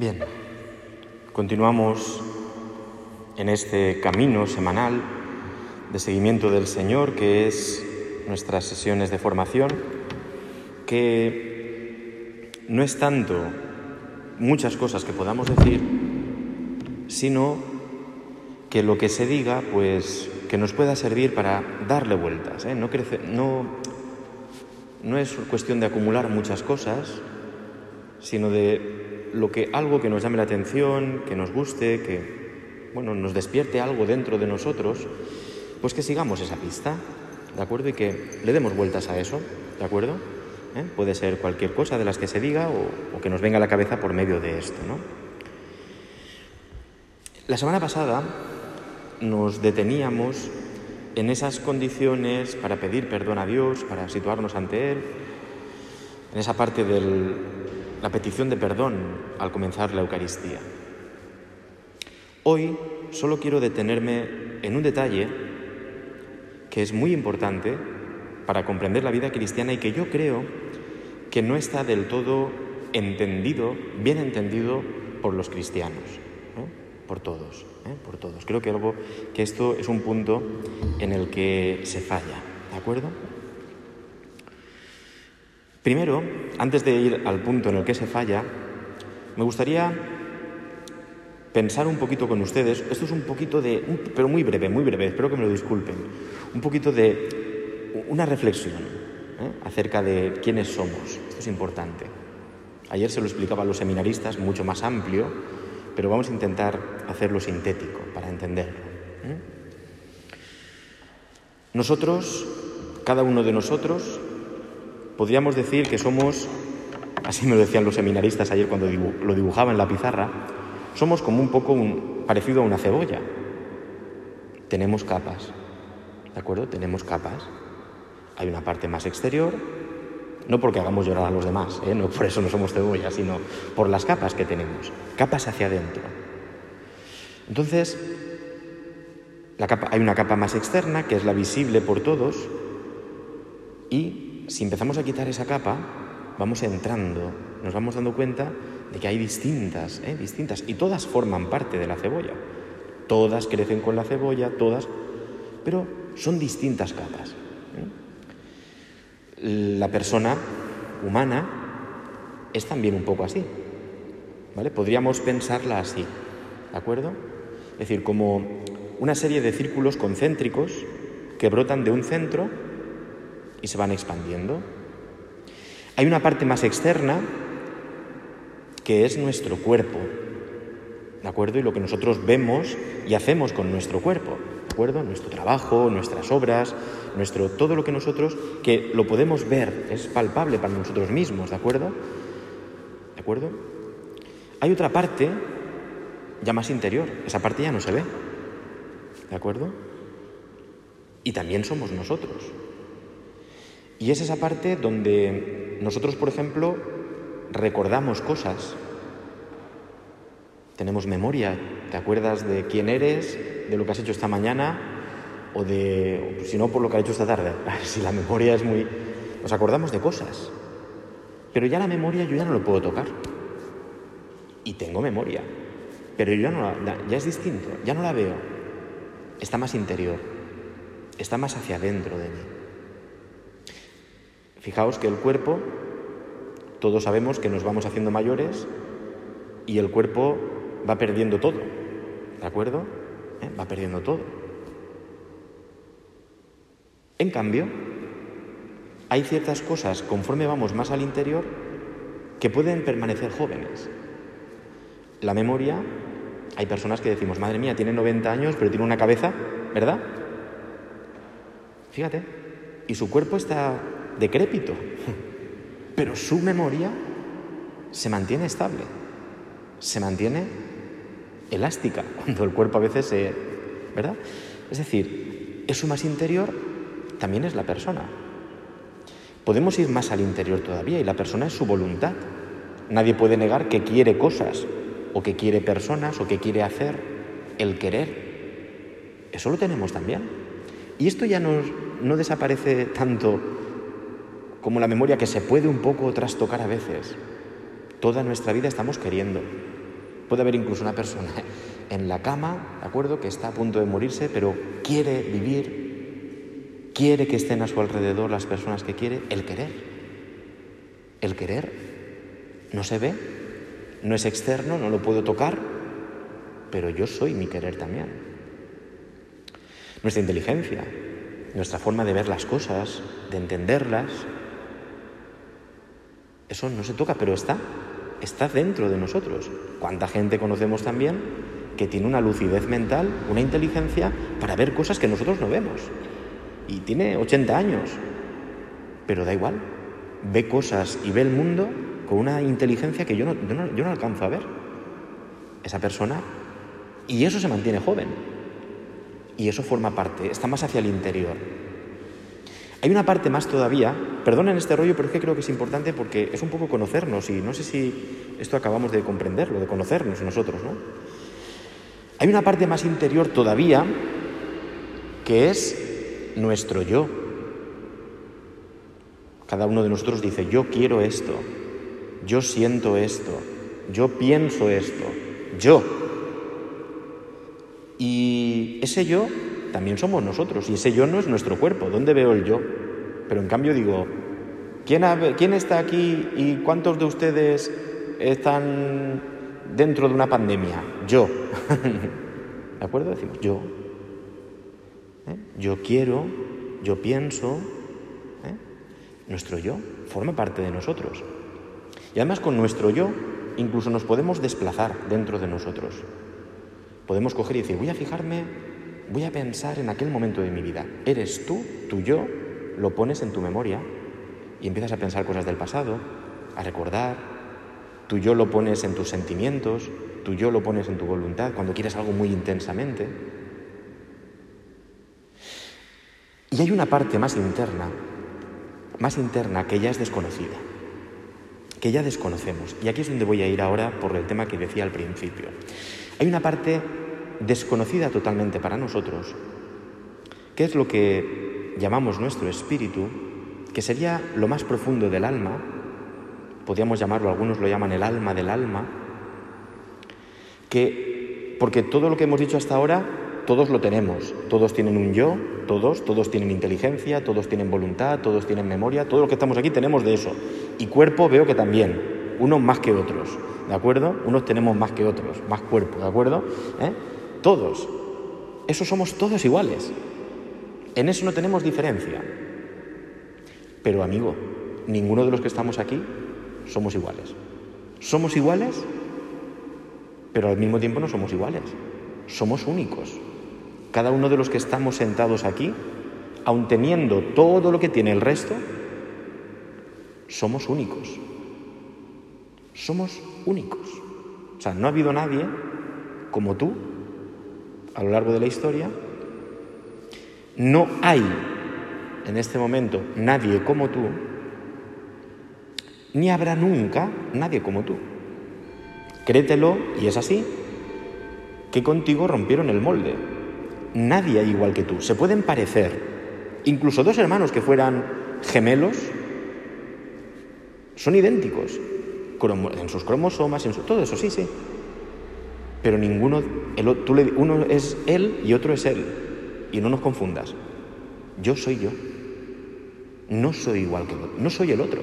Bien, continuamos en este camino semanal de seguimiento del Señor, que es nuestras sesiones de formación, que no es tanto muchas cosas que podamos decir, sino que lo que se diga, pues que nos pueda servir para darle vueltas. ¿eh? No, no, no es cuestión de acumular muchas cosas, sino de lo que, algo que nos llame la atención, que nos guste, que bueno, nos despierte algo dentro de nosotros, pues que sigamos esa pista, ¿de acuerdo? Y que le demos vueltas a eso, ¿de acuerdo? ¿Eh? Puede ser cualquier cosa de las que se diga o, o, que nos venga a la cabeza por medio de esto, ¿no? La semana pasada nos deteníamos en esas condiciones para pedir perdón a Dios, para situarnos ante Él, en esa parte de la petición de perdón al comenzar la Eucaristía. Hoy solo quiero detenerme en un detalle que es muy importante para comprender la vida cristiana y que yo creo que no está del todo entendido, bien entendido por los cristianos, por todos, ¿eh? por todos. Creo que que esto es un punto en el que se falla, ¿de acuerdo? Primero, antes de ir al punto en el que se falla, me gustaría pensar un poquito con ustedes, esto es un poquito de, pero muy breve, muy breve, espero que me lo disculpen, un poquito de una reflexión ¿eh? acerca de quiénes somos, esto es importante. Ayer se lo explicaba a los seminaristas, mucho más amplio, pero vamos a intentar hacerlo sintético para entenderlo. ¿eh? Nosotros, cada uno de nosotros, podríamos decir que somos, así me lo decían los seminaristas ayer cuando lo dibujaba en la pizarra, somos como un poco un, parecido a una cebolla. Tenemos capas, ¿de acuerdo? Tenemos capas. Hay una parte más exterior, no porque hagamos llorar a los demás, ¿eh? no por eso no somos cebolla, sino por las capas que tenemos, capas hacia adentro. Entonces, la capa, hay una capa más externa, que es la visible por todos, y si empezamos a quitar esa capa, vamos entrando, nos vamos dando cuenta de que hay distintas, ¿eh? distintas, y todas forman parte de la cebolla. Todas crecen con la cebolla, todas, pero son distintas capas. ¿eh? La persona humana es también un poco así, ¿vale? Podríamos pensarla así, ¿de acuerdo? Es decir, como una serie de círculos concéntricos que brotan de un centro y se van expandiendo. Hay una parte más externa que es nuestro cuerpo, ¿de acuerdo? Y lo que nosotros vemos y hacemos con nuestro cuerpo, ¿de acuerdo? Nuestro trabajo, nuestras obras, nuestro todo lo que nosotros que lo podemos ver, es palpable para nosotros mismos, ¿de acuerdo? ¿De acuerdo? Hay otra parte ya más interior, esa parte ya no se ve. ¿De acuerdo? Y también somos nosotros. Y es esa parte donde nosotros, por ejemplo, recordamos cosas. Tenemos memoria. ¿Te acuerdas de quién eres, de lo que has hecho esta mañana o de, si no, por lo que has hecho esta tarde? Si la memoria es muy... Nos acordamos de cosas. Pero ya la memoria yo ya no lo puedo tocar. Y tengo memoria. Pero yo ya no la, ya es distinto, ya no la veo. Está más interior. Está más hacia adentro de mí. Fijaos que el cuerpo, todos sabemos que nos vamos haciendo mayores y el cuerpo va perdiendo todo, ¿de acuerdo? ¿Eh? Va perdiendo todo. En cambio, hay ciertas cosas, conforme vamos más al interior, que pueden permanecer jóvenes. La memoria, hay personas que decimos, madre mía, tiene 90 años, pero tiene una cabeza, ¿verdad? Fíjate, y su cuerpo está decrépito, pero su memoria se mantiene estable, se mantiene elástica, cuando el cuerpo a veces se... ¿verdad? Es decir, eso más interior también es la persona. Podemos ir más al interior todavía y la persona es su voluntad. Nadie puede negar que quiere cosas o que quiere personas o que quiere hacer, el querer. Eso lo tenemos también. Y esto ya no, no desaparece tanto como la memoria que se puede un poco trastocar a veces. Toda nuestra vida estamos queriendo. Puede haber incluso una persona en la cama, ¿de acuerdo?, que está a punto de morirse, pero quiere vivir, quiere que estén a su alrededor las personas que quiere, el querer. El querer no se ve, no es externo, no lo puedo tocar, pero yo soy mi querer también. Nuestra inteligencia, nuestra forma de ver las cosas, de entenderlas, eso no se toca, pero está, está dentro de nosotros. ¿Cuánta gente conocemos también que tiene una lucidez mental, una inteligencia para ver cosas que nosotros no vemos? Y tiene 80 años, pero da igual, ve cosas y ve el mundo con una inteligencia que yo no, yo no, yo no alcanzo a ver. Esa persona, y eso se mantiene joven, y eso forma parte, está más hacia el interior. Hay una parte más todavía, perdonen este rollo, pero es que creo que es importante porque es un poco conocernos y no sé si esto acabamos de comprenderlo, de conocernos nosotros, ¿no? Hay una parte más interior todavía que es nuestro yo. Cada uno de nosotros dice, yo quiero esto, yo siento esto, yo pienso esto, yo. Y ese yo también somos nosotros y ese yo no es nuestro cuerpo. ¿Dónde veo el yo? Pero en cambio digo, ¿quién, ¿quién está aquí y cuántos de ustedes están dentro de una pandemia? Yo. ¿De acuerdo? Decimos yo. ¿Eh? Yo quiero, yo pienso. ¿eh? Nuestro yo forma parte de nosotros. Y además con nuestro yo incluso nos podemos desplazar dentro de nosotros. Podemos coger y decir, voy a fijarme, voy a pensar en aquel momento de mi vida. Eres tú, tu yo, lo pones en tu memoria y empiezas a pensar cosas del pasado, a recordar. Tu yo lo pones en tus sentimientos, tu yo lo pones en tu voluntad cuando quieres algo muy intensamente. Y hay una parte más interna, más interna que ya es desconocida, que ya desconocemos. Y aquí es donde voy a ir ahora por el tema que decía al principio. Hay una parte desconocida totalmente para nosotros, que es lo que llamamos nuestro espíritu, que sería lo más profundo del alma, podríamos llamarlo, algunos lo llaman el alma del alma, que, porque todo lo que hemos dicho hasta ahora, todos lo tenemos, todos tienen un yo, todos, todos tienen inteligencia, todos tienen voluntad, todos tienen memoria, todo lo que estamos aquí tenemos de eso. Y cuerpo veo que también, unos más que otros. ¿de acuerdo? Unos tenemos más que otros, más cuerpo, ¿de acuerdo? ¿Eh? Todos. Eso somos todos iguales. En eso no tenemos diferencia. Pero amigo, ninguno de los que estamos aquí somos iguales. Somos iguales, pero al mismo tiempo no somos iguales. Somos únicos. Cada uno de los que estamos sentados aquí, aun teniendo todo lo que tiene el resto, somos únicos. Somos únicos. O sea, no ha habido nadie como tú a lo largo de la historia. No hay en este momento nadie como tú, ni habrá nunca nadie como tú. Créetelo, y es así, que contigo rompieron el molde. Nadie igual que tú. Se pueden parecer. Incluso dos hermanos que fueran gemelos son idénticos, en sus cromosomas, en todo eso, sí, sí. Pero ninguno, uno es él y otro es él. Y no nos confundas. Yo soy yo. No soy igual que el otro. No soy el otro.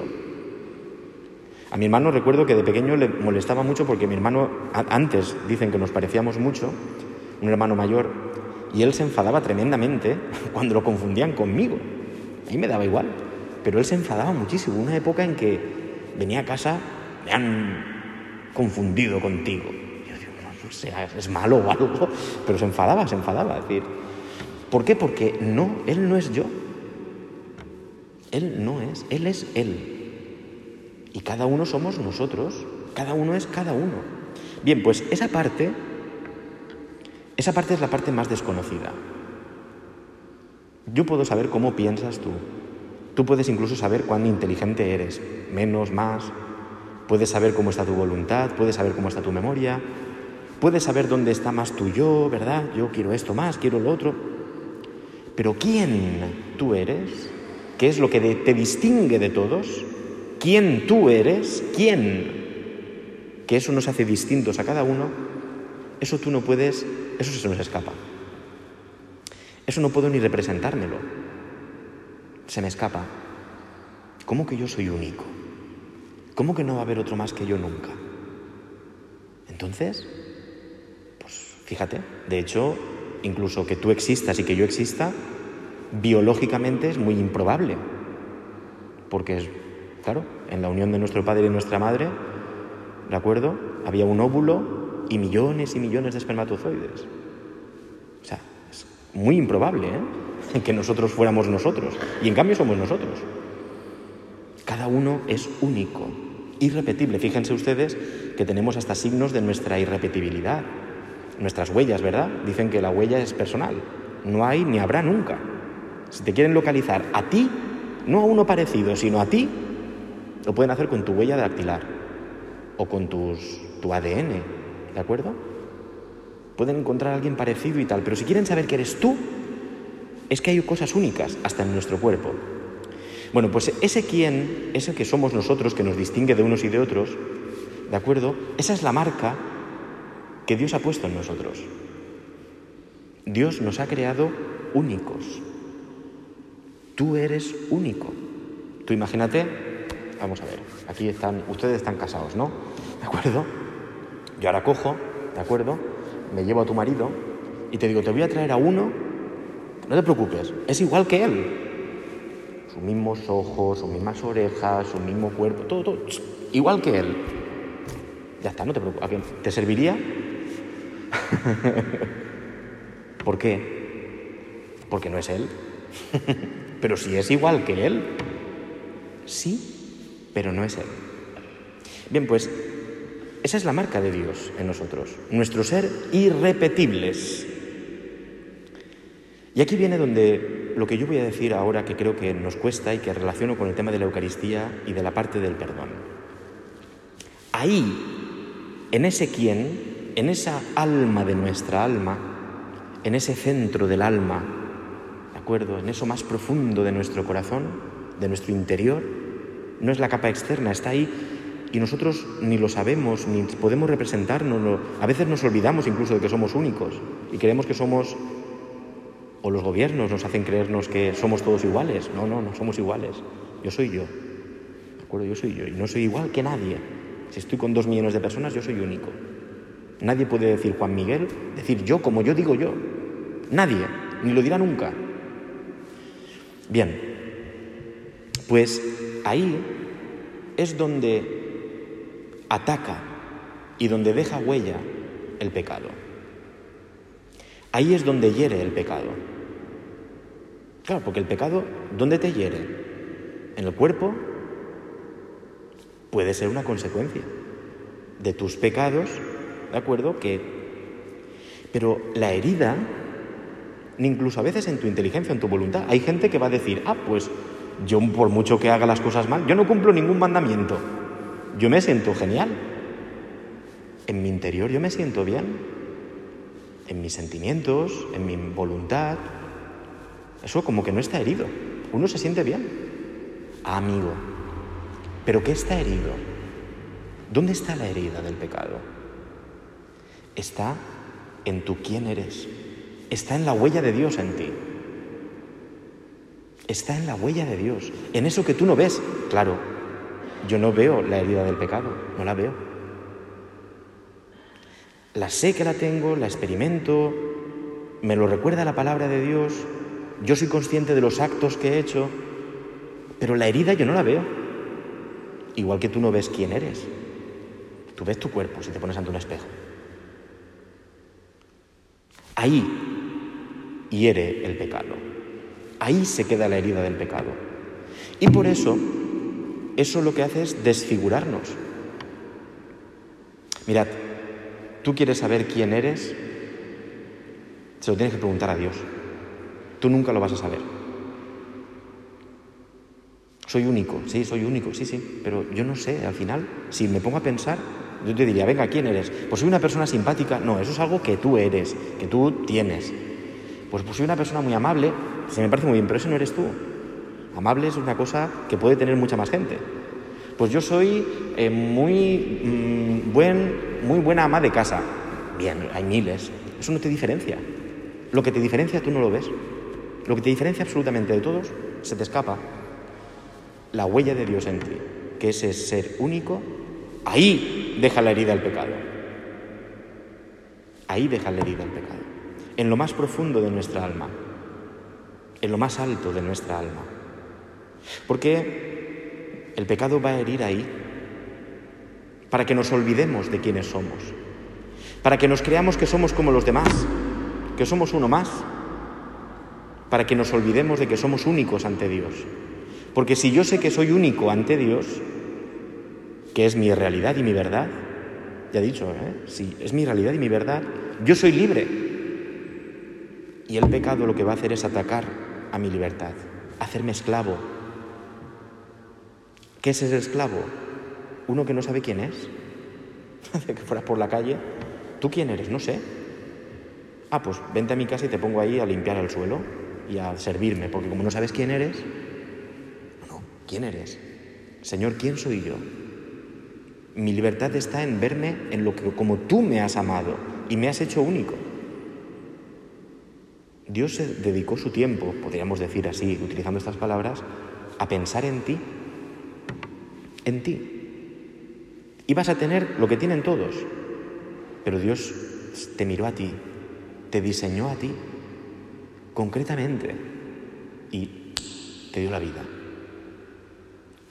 A mi hermano recuerdo que de pequeño le molestaba mucho porque mi hermano, antes dicen que nos parecíamos mucho, un hermano mayor, y él se enfadaba tremendamente cuando lo confundían conmigo. A mí me daba igual, pero él se enfadaba muchísimo. Una época en que venía a casa me han confundido contigo. Es malo o algo, pero se enfadaba, se enfadaba. decir, ¿por qué? Porque no, él no es yo. Él no es, él es él. Y cada uno somos nosotros, cada uno es cada uno. Bien, pues esa parte, esa parte es la parte más desconocida. Yo puedo saber cómo piensas tú. Tú puedes incluso saber cuán inteligente eres, menos, más, Puedes saber cómo está tu voluntad, puedes saber cómo está tu memoria, puedes saber dónde está más tu yo, ¿verdad? Yo quiero esto más, quiero lo otro. Pero ¿quién tú eres? ¿Qué es lo que te distingue de todos? ¿Quién tú eres? ¿Quién? que eso nos hace distintos a cada uno, eso tú no puedes, eso se nos escapa. Eso no puedo ni representármelo. Se me escapa. ¿Cómo que yo soy único? ¿Cómo que no va a haber otro más que yo nunca? Entonces, fíjate, de hecho, incluso que tú existas y que yo exista, biológicamente es muy improbable. Porque claro, en la unión de nuestro padre y nuestra madre, ¿de acuerdo? Había un óvulo y millones y millones de espermatozoides. O sea, es muy improbable ¿eh? que nosotros fuéramos nosotros. Y en cambio somos nosotros. Cada uno es único, irrepetible. Fíjense ustedes que tenemos hasta signos de nuestra irrepetibilidad. Nuestras huellas, ¿verdad? Dicen que la huella es personal. No hay ni habrá nunca. Si te quieren localizar a ti, no a uno parecido, sino a ti, lo pueden hacer con tu huella dactilar o con tus, tu ADN, ¿de acuerdo? Pueden encontrar a alguien parecido y tal, pero si quieren saber que eres tú, es que hay cosas únicas hasta en nuestro cuerpo. Bueno, pues ese quién, ese que somos nosotros, que nos distingue de unos y de otros, ¿de acuerdo? Esa es la marca que Dios ha puesto en nosotros. Dios nos ha creado únicos. Tú eres único. Tú imagínate, vamos a ver, aquí están, ustedes están casados, ¿no? ¿De acuerdo? Yo ahora cojo, ¿de acuerdo? Me llevo a tu marido y te digo, te voy a traer a uno, no te preocupes, es igual que él. Sus mismos ojos, sus mismas orejas, su mismo cuerpo, todo, todo, igual que él. Ya está, no te preocupes. ¿Te serviría? ¿Por qué? Porque no es él. Pero si es igual que Él, sí, pero no es Él. Bien, pues esa es la marca de Dios en nosotros, nuestro ser irrepetibles. Y aquí viene donde lo que yo voy a decir ahora que creo que nos cuesta y que relaciono con el tema de la Eucaristía y de la parte del perdón. Ahí, en ese quién, en esa alma de nuestra alma, en ese centro del alma, en eso más profundo de nuestro corazón, de nuestro interior. No es la capa externa, está ahí y nosotros ni lo sabemos, ni podemos representarnos. A veces nos olvidamos incluso de que somos únicos y creemos que somos, o los gobiernos nos hacen creernos que somos todos iguales. No, no, no somos iguales. Yo soy yo. ¿De acuerdo? Yo soy yo y no soy igual que nadie. Si estoy con dos millones de personas, yo soy único. Nadie puede decir Juan Miguel, decir yo como yo digo yo. Nadie, ni lo dirá nunca. Bien, pues ahí es donde ataca y donde deja huella el pecado. Ahí es donde hiere el pecado. Claro, porque el pecado, ¿dónde te hiere? En el cuerpo puede ser una consecuencia de tus pecados, ¿de acuerdo? Que pero la herida incluso a veces en tu inteligencia, en tu voluntad. Hay gente que va a decir, ah, pues yo por mucho que haga las cosas mal, yo no cumplo ningún mandamiento. Yo me siento genial. En mi interior yo me siento bien. En mis sentimientos, en mi voluntad. Eso como que no está herido. Uno se siente bien. Ah, amigo. ¿Pero qué está herido? ¿Dónde está la herida del pecado? Está en tu quién eres está en la huella de Dios en ti. Está en la huella de Dios, en eso que tú no ves. Claro, yo no veo la herida del pecado, no la veo. La sé que la tengo, la experimento, me lo recuerda la palabra de Dios, yo soy consciente de los actos que he hecho, pero la herida yo no la veo. Igual que tú no ves quién eres. Tú ves tu cuerpo si te pones ante un espejo. Ahí hiere el pecado. Ahí se queda la herida del pecado. Y por eso, eso lo que hace es desfigurarnos. Mirad, tú quieres saber quién eres, se lo tienes que preguntar a Dios. Tú nunca lo vas a saber. Soy único, sí, soy único, sí, sí, pero yo no sé, al final, si me pongo a pensar, yo te diría, venga, ¿quién eres? Pues soy una persona simpática. No, eso es algo que tú eres, que tú tienes. Pues, pues soy una persona muy amable, se me parece muy bien, pero eso no eres tú. Amable es una cosa que puede tener mucha más gente. Pues yo soy eh, muy, mm, buen, muy buena ama de casa. Bien, hay miles. Eso no te diferencia. Lo que te diferencia tú no lo ves. Lo que te diferencia absolutamente de todos se te escapa. La huella de Dios en ti, que ese ser único, ahí deja la herida del pecado. Ahí deja la herida del pecado. En lo más profundo de nuestra alma. En lo más alto de nuestra alma. Porque el pecado va a herir ahí para que nos olvidemos de quiénes somos, para que nos creamos que somos como los demás, que somos uno más, para que nos olvidemos de que somos únicos ante Dios. Porque si yo sé que soy único ante Dios, que es mi realidad y mi verdad, ya he dicho, ¿eh? si es mi realidad y mi verdad, yo soy libre. Y el pecado lo que va a hacer es atacar a mi libertad, hacerme esclavo. ¿Qué es ese esclavo? Uno que no sabe quién es. que fueras por la calle. ¿Tú quién eres? No sé. Ah, pues vente a mi casa y te pongo ahí a limpiar el suelo y a servirme, porque como no sabes quién eres, no, ¿quién eres? Señor, ¿quién soy yo? Mi libertad está en verme en lo que como tú me has amado y me has hecho único. Dios se dedicó su tiempo, podríamos decir así, utilizando estas palabras, a pensar en ti, en ti. Y vas a tener lo que tienen todos, pero Dios te miró a ti, te diseñó a ti, concretamente, y te dio la vida,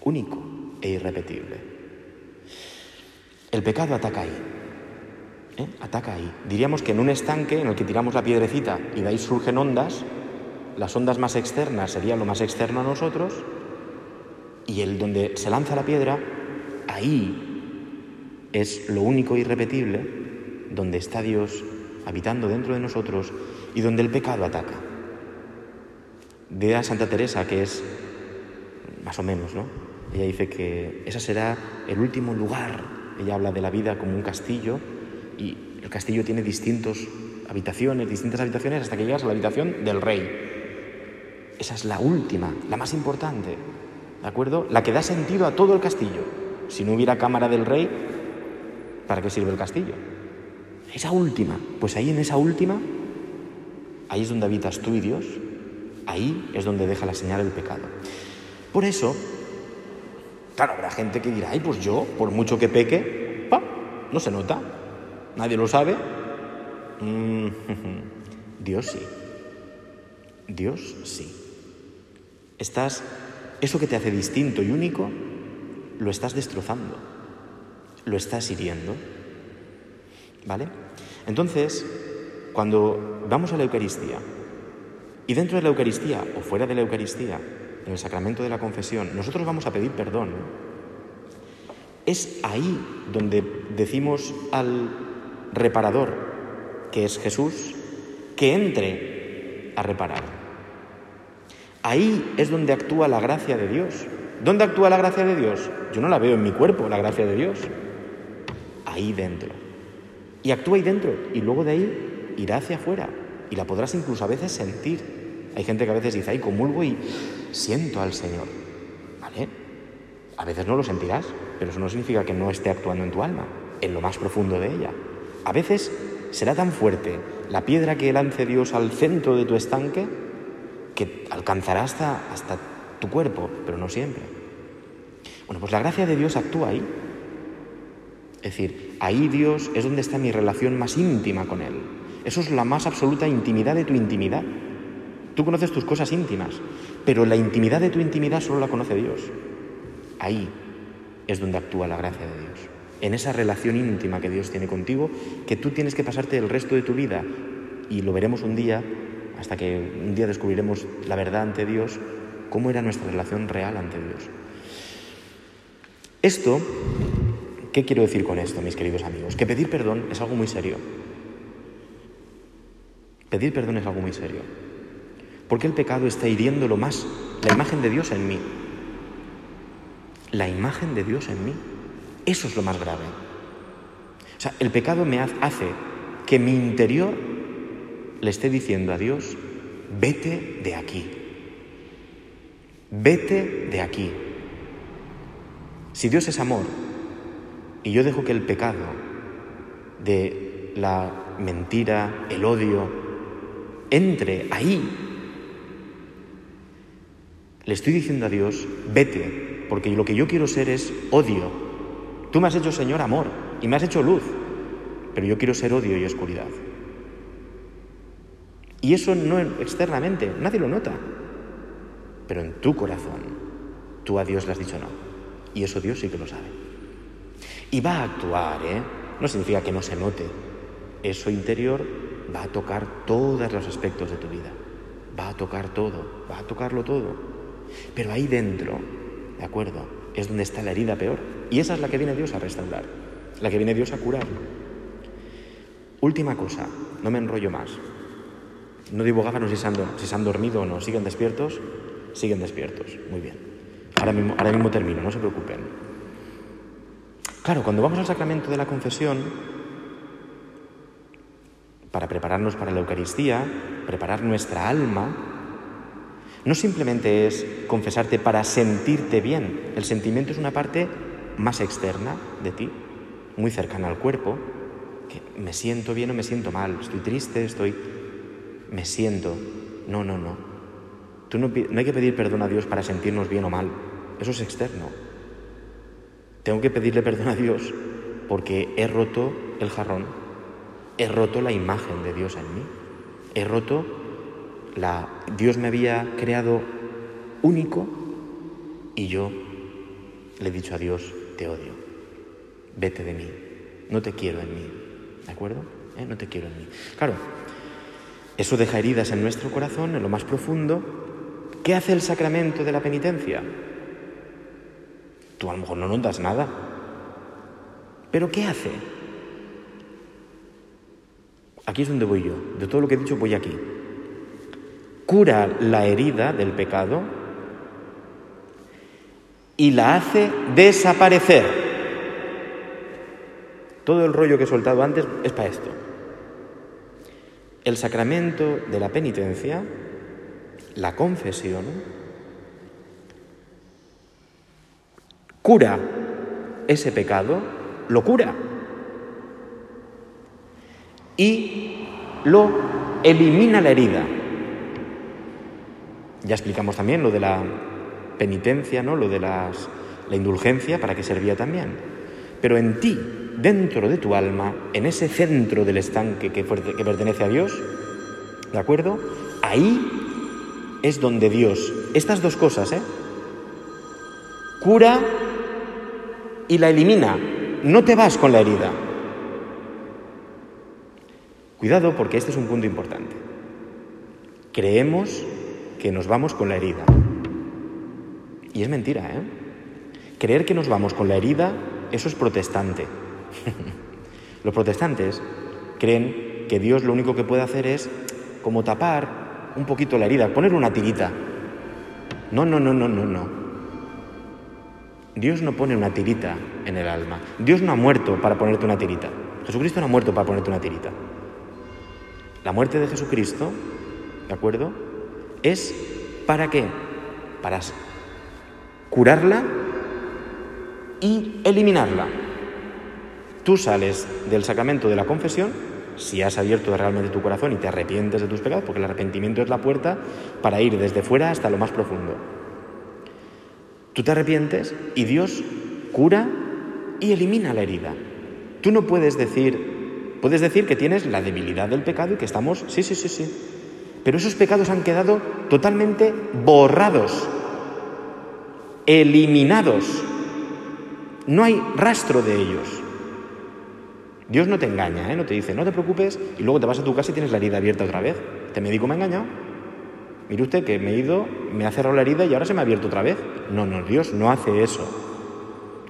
único e irrepetible. El pecado ataca ahí, ¿eh? ataca ahí. Diríamos que en un estanque en el que tiramos la piedrecita y de ahí surgen ondas, las ondas más externas sería lo más externo a nosotros, y el donde se lanza la piedra, ahí es lo único irrepetible, donde está Dios habitando dentro de nosotros y donde el pecado ataca. De a Santa Teresa, que es más o menos, ¿no? Ella dice que ese será el último lugar. Ella habla de la vida como un castillo y el castillo tiene distintas habitaciones, distintas habitaciones hasta que llegas a la habitación del rey. Esa es la última, la más importante, ¿de acuerdo? La que da sentido a todo el castillo. Si no hubiera cámara del rey, ¿para qué sirve el castillo? Esa última, pues ahí en esa última, ahí es donde habitas tú y Dios, ahí es donde deja la señal el pecado. Por eso, claro, habrá gente que dirá, ay, pues yo, por mucho que peque, ¡pa! no se nota, nadie lo sabe. Mm, Dios sí, Dios sí. Estás, eso que te hace distinto y único, lo estás destrozando, lo estás hiriendo. ¿Vale? Entonces, cuando vamos a la Eucaristía, y dentro de la Eucaristía o fuera de la Eucaristía, en el sacramento de la confesión, nosotros vamos a pedir perdón. Es ahí donde decimos al reparador, que es Jesús, que entre a reparar. Ahí es donde actúa la gracia de Dios. ¿Dónde actúa la gracia de Dios? Yo no la veo en mi cuerpo, la gracia de Dios. Ahí dentro y actúa ahí dentro y luego de ahí irá hacia afuera y la podrás incluso a veces sentir. Hay gente que a veces dice, ay, comulgo y siento al Señor. ¿Vale? A veces no lo sentirás, pero eso no significa que no esté actuando en tu alma, en lo más profundo de ella. A veces será tan fuerte la piedra que lance Dios al centro de tu estanque que alcanzará hasta, hasta tu cuerpo, pero no siempre. Bueno, pues la gracia de Dios actúa ahí es decir, ahí Dios es donde está mi relación más íntima con Él. Eso es la más absoluta intimidad de tu intimidad. Tú conoces tus cosas íntimas, pero la intimidad de tu intimidad solo la conoce Dios. Ahí es donde actúa la gracia de Dios. En esa relación íntima que Dios tiene contigo, que tú tienes que pasarte el resto de tu vida, y lo veremos un día, hasta que un día descubriremos la verdad ante Dios, cómo era nuestra relación real ante Dios. Esto ¿Qué quiero decir con esto, mis queridos amigos? Que pedir perdón es algo muy serio. Pedir perdón es algo muy serio. Porque el pecado está hiriendo lo más, la imagen de Dios en mí. La imagen de Dios en mí. Eso es lo más grave. O sea, el pecado me hace que mi interior le esté diciendo a Dios, vete de aquí. Vete de aquí. Si Dios es amor y yo dejo que el pecado de la mentira, el odio, entre ahí, le estoy diciendo a Dios, vete, porque lo que yo quiero ser es odio. Tú me has hecho, Señor, amor y me has hecho luz, pero yo quiero ser odio y oscuridad. Y eso no externamente, nadie lo nota, pero en tu corazón, tú a Dios le has dicho no. Y eso Dios sí que lo sabe. Y va a actuar, ¿eh? No significa que no se note. Eso interior va a tocar todos los aspectos de tu vida. Va a tocar todo, va a tocarlo todo. Pero ahí dentro, ¿de acuerdo? Es donde está la herida peor. Y esa es la que viene Dios a restaurar, la que viene Dios a curar. Última cosa, no me enrollo más. No digo gáfanos si si se han dormido o no. ¿Siguen despiertos? Siguen despiertos. Muy bien. Ahora mismo, ahora mismo termino, no se preocupen. Claro, cuando vamos al sacramento de la confesión, para prepararnos para la Eucaristía, preparar nuestra alma, no simplemente es confesarte para sentirte bien, el sentimiento es una parte más externa de ti, muy cercana al cuerpo, que me siento bien o me siento mal, estoy triste, estoy... me siento. No, no, no. Tú no, no hay que pedir perdón a Dios para sentirnos bien o mal. Eso es externo. Tengo que pedirle perdón a Dios porque he roto el jarrón, he roto la imagen de Dios en mí, he roto Dios me había creado único y yo le he dicho a Dios, te odio, vete de mí, no te quiero en mí, ¿de acuerdo? ¿Eh? No te quiero en mí. Claro, eso deja heridas en nuestro corazón, en lo más profundo. ¿Qué hace el sacramento de la penitencia? Tú a lo mejor no notas nada. Pero ¿qué hace? Aquí es donde voy yo. De todo lo que he dicho voy aquí. Cura la herida del pecado y la hace desaparecer. Todo el rollo que he soltado antes es para esto. El sacramento de la penitencia, la confesión, cura ese pecado, lo cura. Y lo elimina la herida. Ya explicamos también lo de la penitencia, ¿no? lo de las, la indulgencia, para qué servía también. Pero en ti, dentro de tu alma, en ese centro del estanque que, que pertenece a Dios, ¿de acuerdo? Ahí es donde Dios, estas dos cosas, ¿eh? Cura y la elimina. No te vas con la herida. Cuidado porque este es un punto importante. Creemos que nos vamos con la herida. Y es mentira, ¿eh? Creer que nos vamos con la herida, eso es protestante. Los protestantes creen que Dios lo único que puede hacer es como tapar un poquito la herida, poner una tirita. No, no, no, no, no, no. Dios no pone una tirita en el alma. Dios no ha muerto para ponerte una tirita. Jesucristo no ha muerto para ponerte una tirita. La muerte de Jesucristo, ¿de acuerdo? Es para qué? Para curarla y eliminarla. Tú sales del sacramento de la confesión si has abierto realmente tu corazón y te arrepientes de tus pecados, porque el arrepentimiento es la puerta para ir desde fuera hasta lo más profundo. Tú te arrepientes y Dios cura y elimina la herida. Tú no puedes decir, puedes decir que tienes la debilidad del pecado y que estamos, sí, sí, sí, sí. Pero esos pecados han quedado totalmente borrados, eliminados. No hay rastro de ellos. Dios no te engaña, ¿eh? no te dice, no te preocupes, y luego te vas a tu casa y tienes la herida abierta otra vez. Este médico me ha engañado. Mire usted que me he ido, me ha cerrado la herida y ahora se me ha abierto otra vez. No, no, Dios no hace eso.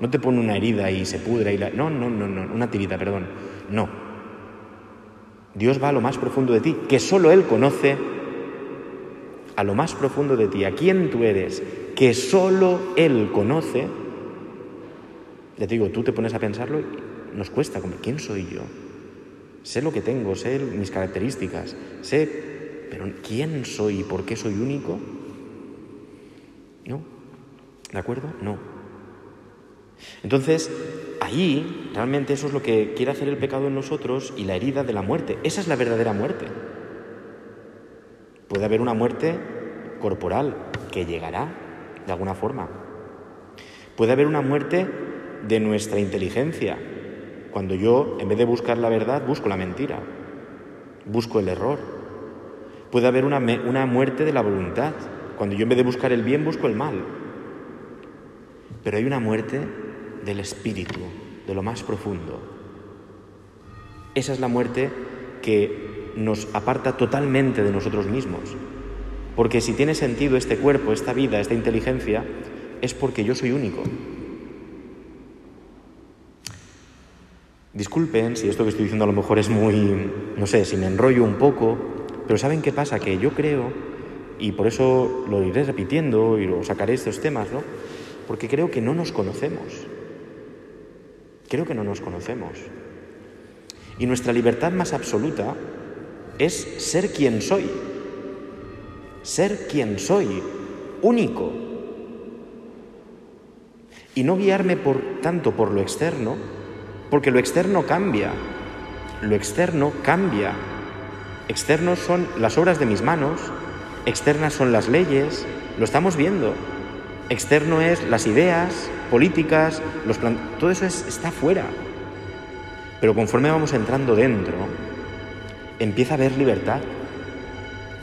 No te pone una herida y se pudra y la... No, no, no, no, una tirita, perdón. No. Dios va a lo más profundo de ti, que solo Él conoce a lo más profundo de ti, a quién tú eres, que solo Él conoce. Ya te digo, tú te pones a pensarlo y nos cuesta, como, ¿quién soy yo? Sé lo que tengo, sé mis características, sé pero ¿quién soy y por qué soy único? ¿No? ¿De acuerdo? No. Entonces, ahí realmente eso es lo que quiere hacer el pecado en nosotros y la herida de la muerte. Esa es la verdadera muerte. Puede haber una muerte corporal que llegará de alguna forma. Puede haber una muerte de nuestra inteligencia, cuando yo, en vez de buscar la verdad, busco la mentira, busco el error. Puede haber una, una muerte de la voluntad, cuando yo en vez de buscar el bien, busco el mal. Pero hay una muerte del espíritu, de lo más profundo. Esa es la muerte que nos aparta totalmente de nosotros mismos. Porque si tiene sentido este cuerpo, esta vida, esta inteligencia, es porque yo soy único. Disculpen si esto que estoy diciendo a lo mejor es muy, no sé, si me enrollo un poco, pero ¿saben qué pasa? Que yo creo, y por eso lo iré repitiendo y lo sacaré estos temas, ¿no? Porque creo que no nos conocemos. Creo que no nos conocemos. Y nuestra libertad más absoluta es ser quien soy ser quien soy, único. Y no guiarme por tanto por lo externo, porque lo externo cambia. Lo externo cambia. Externos son las obras de mis manos, externas son las leyes, lo estamos viendo. Externo es las ideas políticas, los todo eso está fuera. Pero conforme vamos entrando dentro, empieza a haber libertad.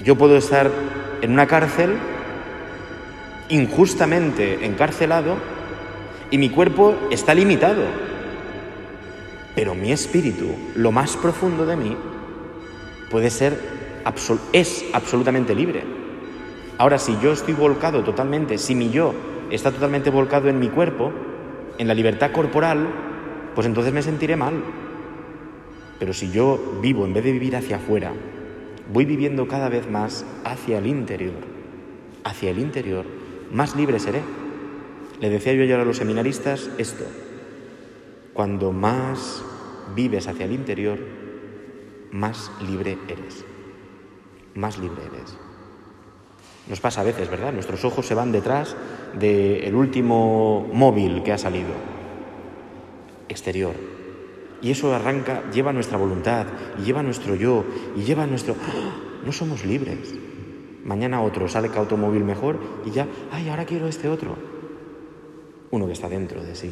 Yo puedo estar en una cárcel, injustamente encarcelado, y mi cuerpo está limitado. Pero mi espíritu, lo más profundo de mí, puede ser, es absolutamente libre. Ahora, si yo estoy volcado totalmente, si mi yo está totalmente volcado en mi cuerpo, en la libertad corporal, pues entonces me sentiré mal. Pero si yo vivo, en vez de vivir hacia afuera, voy viviendo cada vez más hacia el interior, hacia el interior, más libre seré. Le decía yo ayer a los seminaristas esto, cuando más vives hacia el interior, más libre eres, más libre eres. Nos pasa a veces, ¿verdad? Nuestros ojos se van detrás del último móvil que ha salido, exterior, y eso arranca, lleva nuestra voluntad, y lleva nuestro yo, y lleva nuestro... ¡Ah! No somos libres. Mañana otro sale que automóvil mejor y ya, ay, ahora quiero este otro. Uno que está dentro de sí.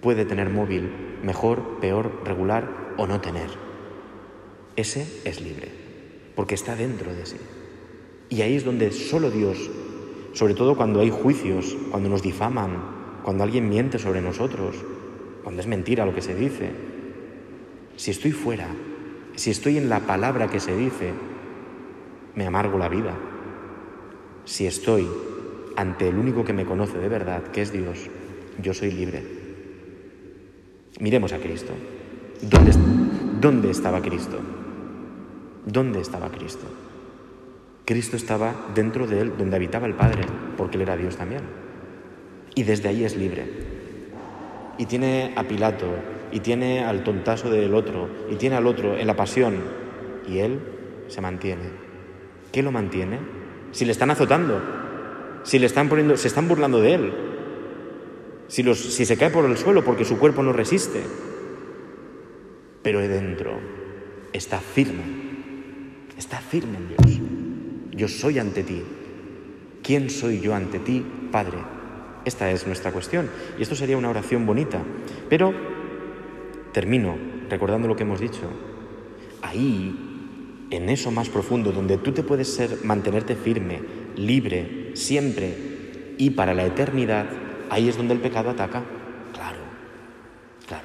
Puede tener móvil mejor, peor, regular o no tener. Ese es libre, porque está dentro de sí. Y ahí es donde solo Dios, sobre todo cuando hay juicios, cuando nos difaman, cuando alguien miente sobre nosotros, cuando es mentira lo que se dice, si estoy fuera, si estoy en la palabra que se dice, me amargo la vida. Si estoy ante el único que me conoce de verdad, que es Dios, yo soy libre. Miremos a Cristo. ¿Dónde, ¿Dónde, estaba Cristo? ¿Dónde estaba Cristo? Cristo estaba dentro de él, donde habitaba el Padre, porque él era Dios también. Y desde ahí es libre. Y tiene a Pilato y tiene al tontazo del otro y tiene al otro en la pasión y él se mantiene. ¿Qué lo mantiene? Si le están azotando, si le están poniendo, se están burlando de él, si, si se cae por el suelo porque su cuerpo no resiste, pero de dentro está firme, está firme en Dios. Yo soy ante ti. ¿Quién soy yo ante ti, Padre? Esta es nuestra cuestión. Y esto sería una oración bonita. Pero Termino recordando lo que hemos dicho. Ahí, en eso más profundo, donde tú te puedes ser, mantenerte firme, libre, siempre y para la eternidad, ahí es donde el pecado ataca. Claro, claro,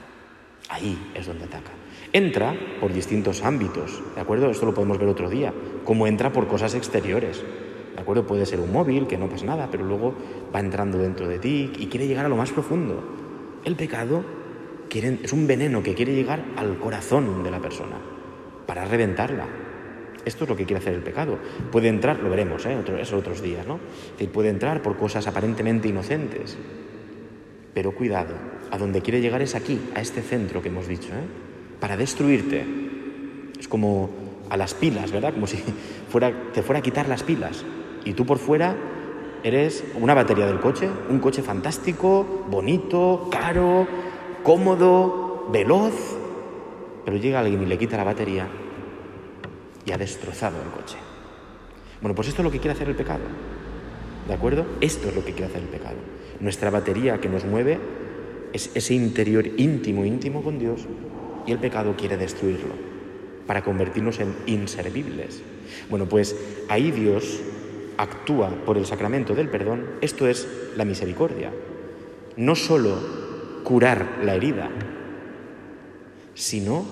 ahí es donde ataca. Entra por distintos ámbitos, ¿de acuerdo? Esto lo podemos ver otro día, como entra por cosas exteriores. ¿De acuerdo? Puede ser un móvil, que no pasa nada, pero luego va entrando dentro de ti y quiere llegar a lo más profundo. El pecado es un veneno que quiere llegar al corazón de la persona para reventarla. Esto es lo que quiere hacer el pecado. Puede entrar, lo veremos, ¿eh? eso otros días, ¿no? puede entrar por cosas aparentemente inocentes. Pero cuidado, a donde quiere llegar es aquí, a este centro que hemos dicho, ¿eh? Para destruirte. Es como a las pilas, ¿verdad? Como si fuera, te fuera a quitar las pilas. Y tú por fuera Eres una batería del coche, un coche fantástico, bonito, caro, cómodo, veloz, pero llega alguien y le quita la batería y ha destrozado el coche. Bueno, pues esto es lo que quiere hacer el pecado. ¿De acuerdo? Esto es lo que quiere hacer el pecado. Nuestra batería que nos mueve es ese interior íntimo, íntimo con Dios, y el pecado quiere destruirlo para convertirnos en inservibles. Bueno, pues ahí Dios actúa por el sacramento del perdón, esto es la misericordia. No solo curar la herida, sino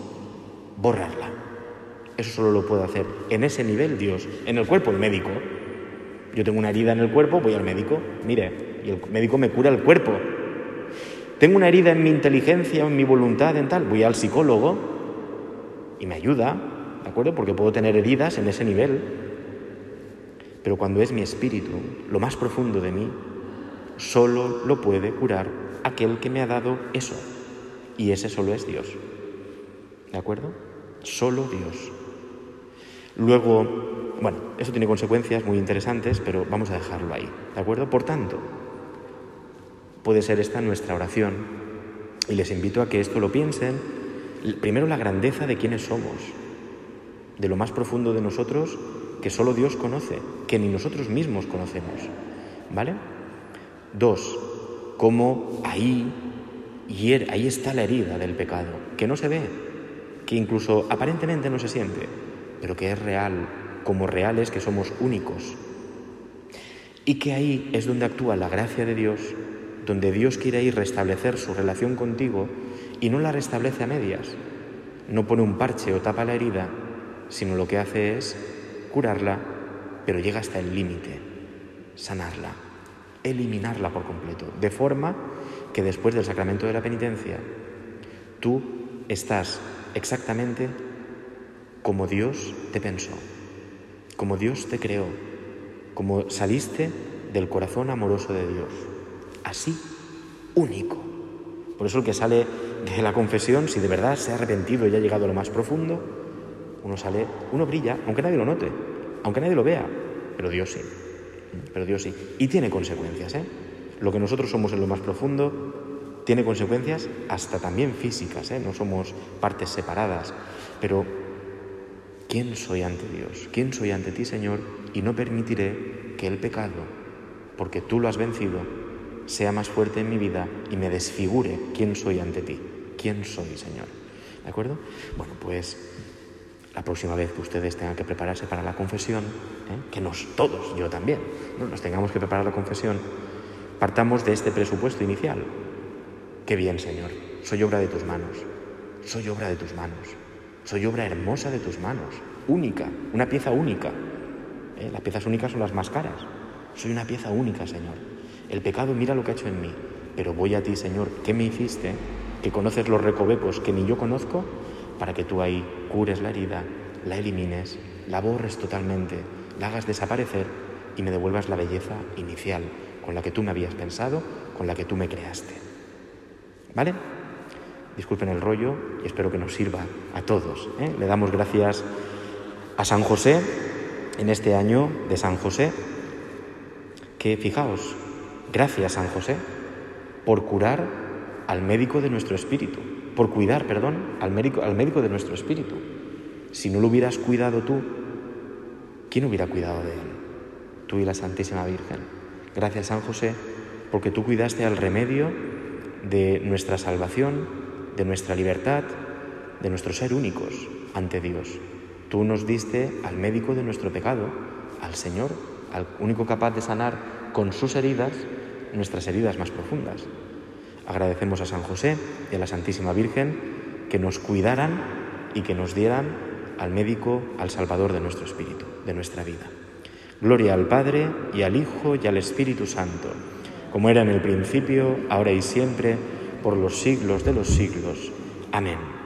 borrarla. Eso solo lo puede hacer en ese nivel Dios, en el cuerpo el médico. Yo tengo una herida en el cuerpo, voy al médico, mire, y el médico me cura el cuerpo. Tengo una herida en mi inteligencia, en mi voluntad, en tal, voy al psicólogo y me ayuda, ¿de acuerdo? Porque puedo tener heridas en ese nivel. Pero cuando es mi espíritu, lo más profundo de mí, solo lo puede curar aquel que me ha dado eso. Y ese solo es Dios. ¿De acuerdo? Solo Dios. Luego, bueno, eso tiene consecuencias muy interesantes, pero vamos a dejarlo ahí. ¿De acuerdo? Por tanto, puede ser esta nuestra oración. Y les invito a que esto lo piensen. Primero la grandeza de quienes somos, de lo más profundo de nosotros que solo Dios conoce, que ni nosotros mismos conocemos. ¿Vale? Dos, cómo ahí, ahí está la herida del pecado, que no se ve, que incluso aparentemente no se siente, pero que es real, como reales que somos únicos. Y que ahí es donde actúa la gracia de Dios, donde Dios quiere ir restablecer su relación contigo y no la restablece a medias. No pone un parche o tapa la herida, sino lo que hace es curarla, pero llega hasta el límite, sanarla, eliminarla por completo, de forma que después del sacramento de la penitencia tú estás exactamente como Dios te pensó, como Dios te creó, como saliste del corazón amoroso de Dios. Así, único. Por eso el que sale de la confesión, si de verdad se ha arrepentido y ha llegado a lo más profundo, uno sale, uno brilla, aunque nadie lo note, aunque nadie lo vea, pero Dios sí, pero Dios sí. Y tiene consecuencias, ¿eh? Lo que nosotros somos en lo más profundo tiene consecuencias hasta también físicas, ¿eh? No somos partes separadas, pero ¿quién soy ante Dios? ¿Quién soy ante ti, Señor? Y no permitiré que el pecado, porque tú lo has vencido, sea más fuerte en mi vida y me desfigure quién soy ante ti. ¿Quién soy, Señor? ¿De acuerdo? Bueno, pues la próxima vez que ustedes tengan que prepararse para la confesión, ¿eh? que nos todos, yo también, ¿no? nos tengamos que preparar la confesión, partamos de este presupuesto inicial. Qué bien, Señor, soy obra de tus manos, soy obra de tus manos, soy obra hermosa de tus manos, única, una pieza única. ¿eh? Las piezas únicas son las más caras. Soy una pieza única, Señor. El pecado mira lo que ha hecho en mí, pero voy a ti, Señor, ¿qué me hiciste? Que conoces los recovecos que ni yo conozco para que tú ahí cures la herida, la elimines, la borres totalmente, la hagas desaparecer y me devuelvas la belleza inicial con la que tú me habías pensado, con la que tú me creaste. ¿Vale? Disculpen el rollo y espero que nos sirva a todos. ¿eh? Le damos gracias a San José en este año de San José, que fijaos, gracias San José por curar al médico de nuestro espíritu por cuidar, perdón, al médico, al médico de nuestro espíritu. Si no lo hubieras cuidado tú, ¿quién hubiera cuidado de él? Tú y la Santísima Virgen. Gracias, San José, porque tú cuidaste al remedio de nuestra salvación, de nuestra libertad, de nuestro ser únicos ante Dios. Tú nos diste al médico de nuestro pecado, al Señor, al único capaz de sanar con sus heridas nuestras heridas más profundas. Agradecemos a San José y a la Santísima Virgen que nos cuidaran y que nos dieran al médico, al Salvador de nuestro espíritu, de nuestra vida. Gloria al Padre y al Hijo y al Espíritu Santo, como era en el principio, ahora y siempre, por los siglos de los siglos. Amén.